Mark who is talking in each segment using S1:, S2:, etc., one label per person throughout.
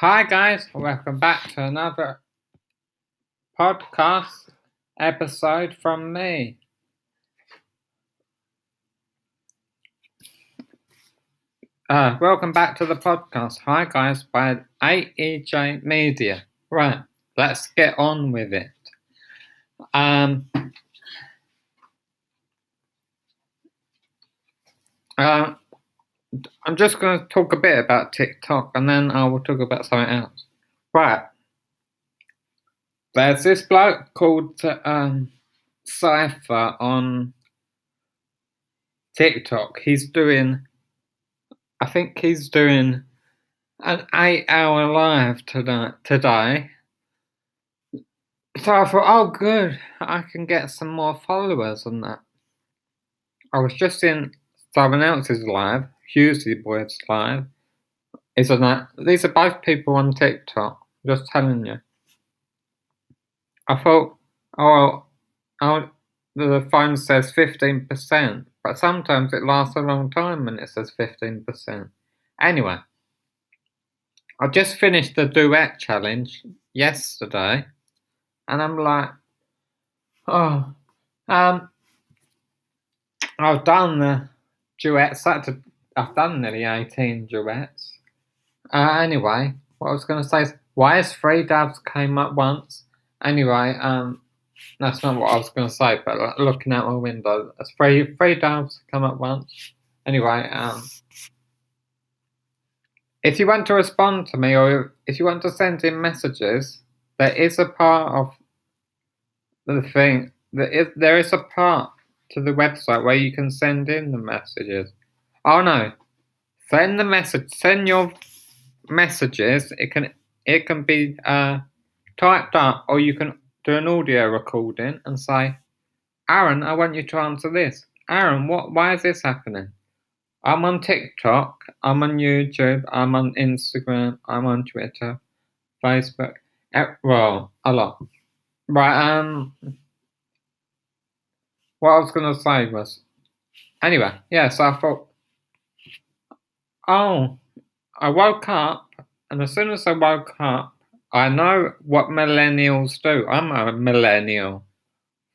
S1: Hi, guys. Welcome back to another podcast episode from me. Uh, welcome back to the podcast. Hi, guys, by AEJ Media. Right, let's get on with it. Um, uh, I'm just going to talk a bit about TikTok and then I will talk about something else. Right. There's this bloke called um, Cypher on TikTok. He's doing, I think he's doing an eight hour live today. So I thought, oh, good, I can get some more followers on that. I was just in someone else's live Hughley Boys Live is on that. These are both people on TikTok. Just telling you. I thought, oh, oh, the phone says 15%, but sometimes it lasts a long time when it says 15%. Anyway, I just finished the duet challenge yesterday, and I'm like, oh, um, I've done the duets. That I've done nearly 18 duets. Uh, anyway, what I was going to say is, why is Three Doves came up once? Anyway, um, that's not what I was going to say, but looking out my window, three, three doves come up once. Anyway, um, if you want to respond to me or if you want to send in messages, there is a part of the thing, there is, there is a part to the website where you can send in the messages. Oh no. Send the message. Send your messages. It can it can be uh, typed up, or you can do an audio recording and say, "Aaron, I want you to answer this." Aaron, what? Why is this happening? I'm on TikTok. I'm on YouTube. I'm on Instagram. I'm on Twitter, Facebook. Well, a lot. Right. Um. What I was gonna say was, anyway, yeah. So I thought Oh, I woke up, and as soon as I woke up, I know what millennials do. I'm a millennial.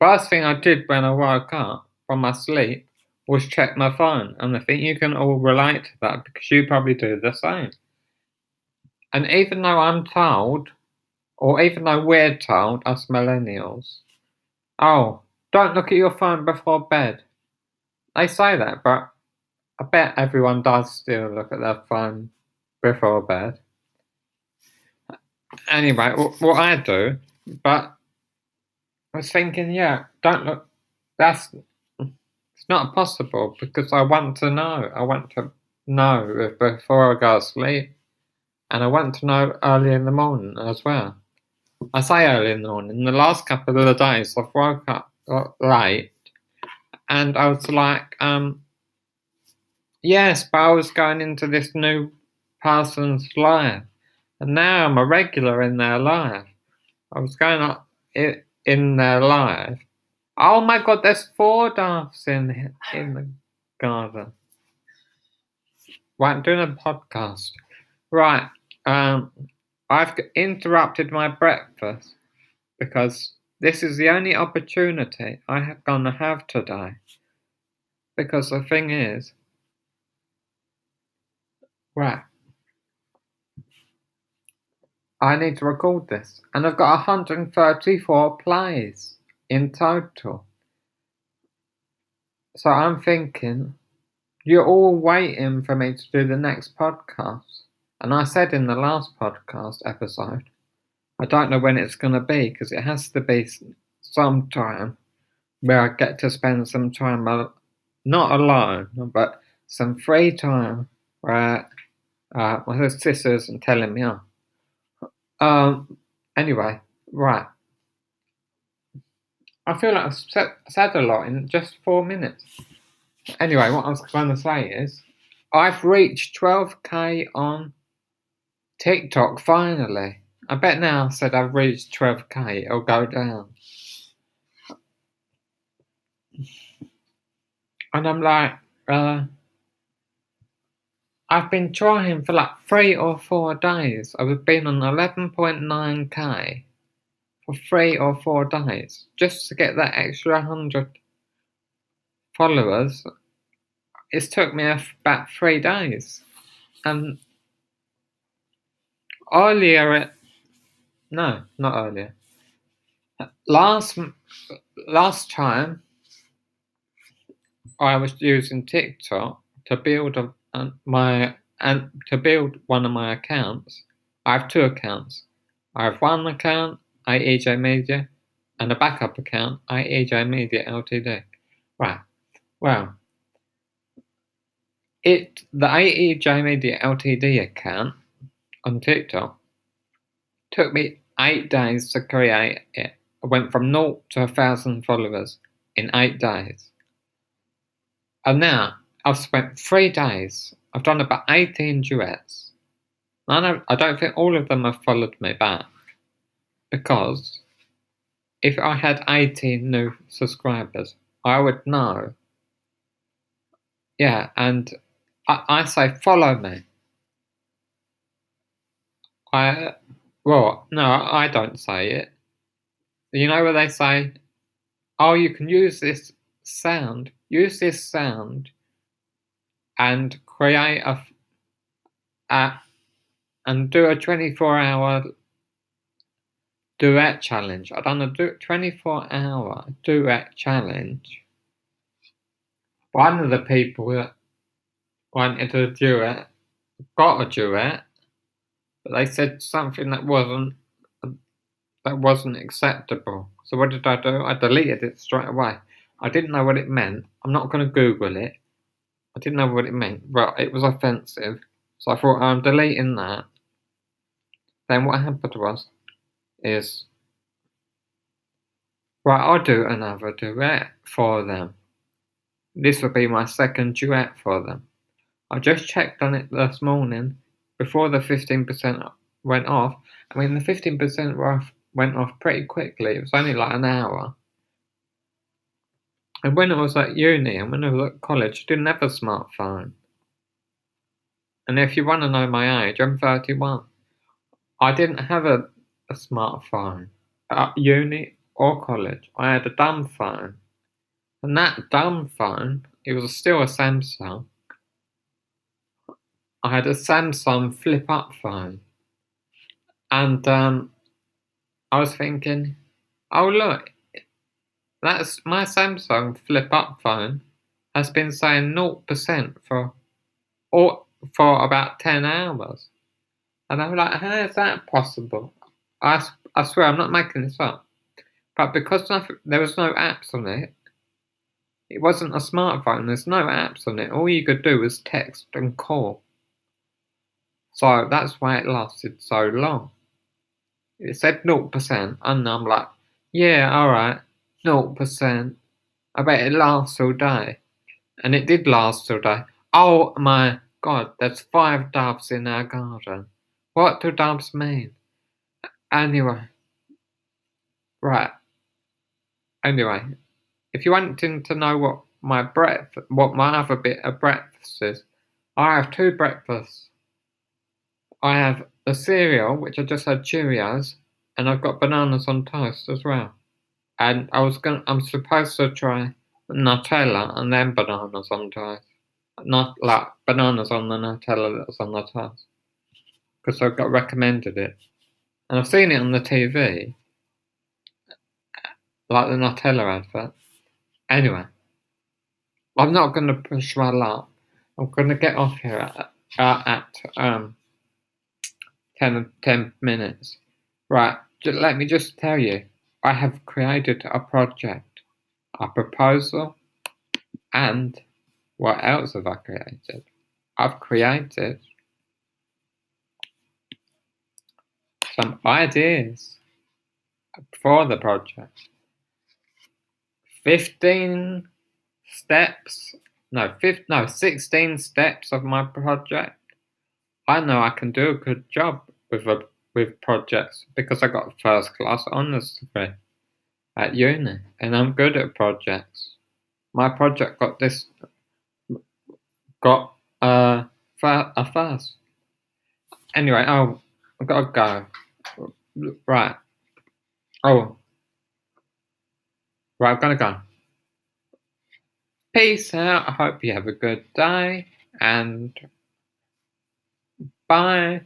S1: First thing I did when I woke up from my sleep was check my phone, and I think you can all relate to that because you probably do the same. And even though I'm told, or even though we're told, us millennials, oh, don't look at your phone before bed. They say that, but I bet everyone does still look at their phone before bed. Anyway, what I do, but I was thinking, yeah, don't look. That's it's not possible because I want to know. I want to know before I go to sleep, and I want to know early in the morning as well. I say early in the morning. In the last couple of days, I've woke up late, and I was like, um, Yes, was going into this new person's life, and now I'm a regular in their life. I was going up in their life. Oh my God, there's four doves in in the garden. Right, I'm doing a podcast. Right, um, I've interrupted my breakfast because this is the only opportunity I'm gonna have today. Because the thing is, Right. I need to record this. And I've got 134 plays in total. So I'm thinking, you're all waiting for me to do the next podcast. And I said in the last podcast episode, I don't know when it's going to be because it has to be some time where I get to spend some time, not alone, but some free time where uh, my sisters and telling me off. Um, anyway, right. I feel like I've said, said a lot in just four minutes. Anyway, what I was going to say is, I've reached 12k on TikTok finally. I bet now I said I've reached 12k, it'll go down. And I'm like, uh, I've been trying for like three or four days. I've been on 11.9k for three or four days just to get that extra 100 followers. It's took me about three days. And earlier, no, not earlier. Last last time, I was using TikTok to build a, my and to build one of my accounts. I have two accounts. I have one account, AEJ Media, and a backup account, AEJ Media Ltd. Right. Well, it the AEJ Media Ltd account on TikTok took me eight days to create it. I went from naught to a thousand followers in eight days. And now I've spent three days. I've done about 18 duets. Don't, I don't think all of them have followed me back because if I had 18 new subscribers, I would know. Yeah, and I, I say follow me. I well, no, I don't say it. You know what they say? Oh, you can use this sound, use this sound, and create a, a and do a 24 hour duet challenge. I done a 24 hour duet challenge. One of the people that wanted a duet got a duet, but they said something that wasn't that wasn't acceptable. So what did I do? I deleted it straight away. I didn't know what it meant. I'm not going to Google it. I didn't know what it meant, but it was offensive. So I thought I'm deleting that. Then what happened was, is, right, I'll do another duet for them. This will be my second duet for them. I just checked on it this morning before the 15% went off. I mean, the 15% went off pretty quickly. It was only like an hour. And when I was at uni and when I was at college, I didn't have a smartphone. And if you want to know my age, I'm 31. I didn't have a, a smartphone at uni or college. I had a dumb phone. And that dumb phone, it was still a Samsung. I had a Samsung flip up phone. And um, I was thinking, oh, look, that's my Samsung flip up phone has been saying 0% for, or, for about 10 hours. And I'm like, how is that possible? I, I swear, I'm not making this up. But because nothing, there was no apps on it, it wasn't a smartphone, there's no apps on it. All you could do was text and call. So that's why it lasted so long. It said 0%, and I'm like, yeah, alright, 0%. I bet it lasts all day. And it did last all day. Oh my god, there's five doves in our garden. What do doves mean? Anyway. Right. Anyway, if you wanting to know what my breakfast, what my other bit of breakfast is, I have two breakfasts. I have a cereal, which I just had Cheerios, and I've got bananas on toast as well. And I was going to I'm supposed to try Nutella and then bananas on toast. Not like bananas on the Nutella that's on the toast. Because I got recommended it. And I've seen it on the TV. Like the Nutella advert. Anyway. I'm not going to push my luck. I'm going to get off here at, at um, 10, 10 minutes. Right, let me just tell you, I have created a project, a proposal, and what else have I created? I've created some ideas for the project. 15 steps, no, 15, no, 16 steps of my project I know I can do a good job with a, with projects because I got first class honours degree at uni, and I'm good at projects. My project got this got uh a first. Anyway, oh, I've got to go. Right. Oh. Right, I'm gonna go. Peace out. I hope you have a good day and bye.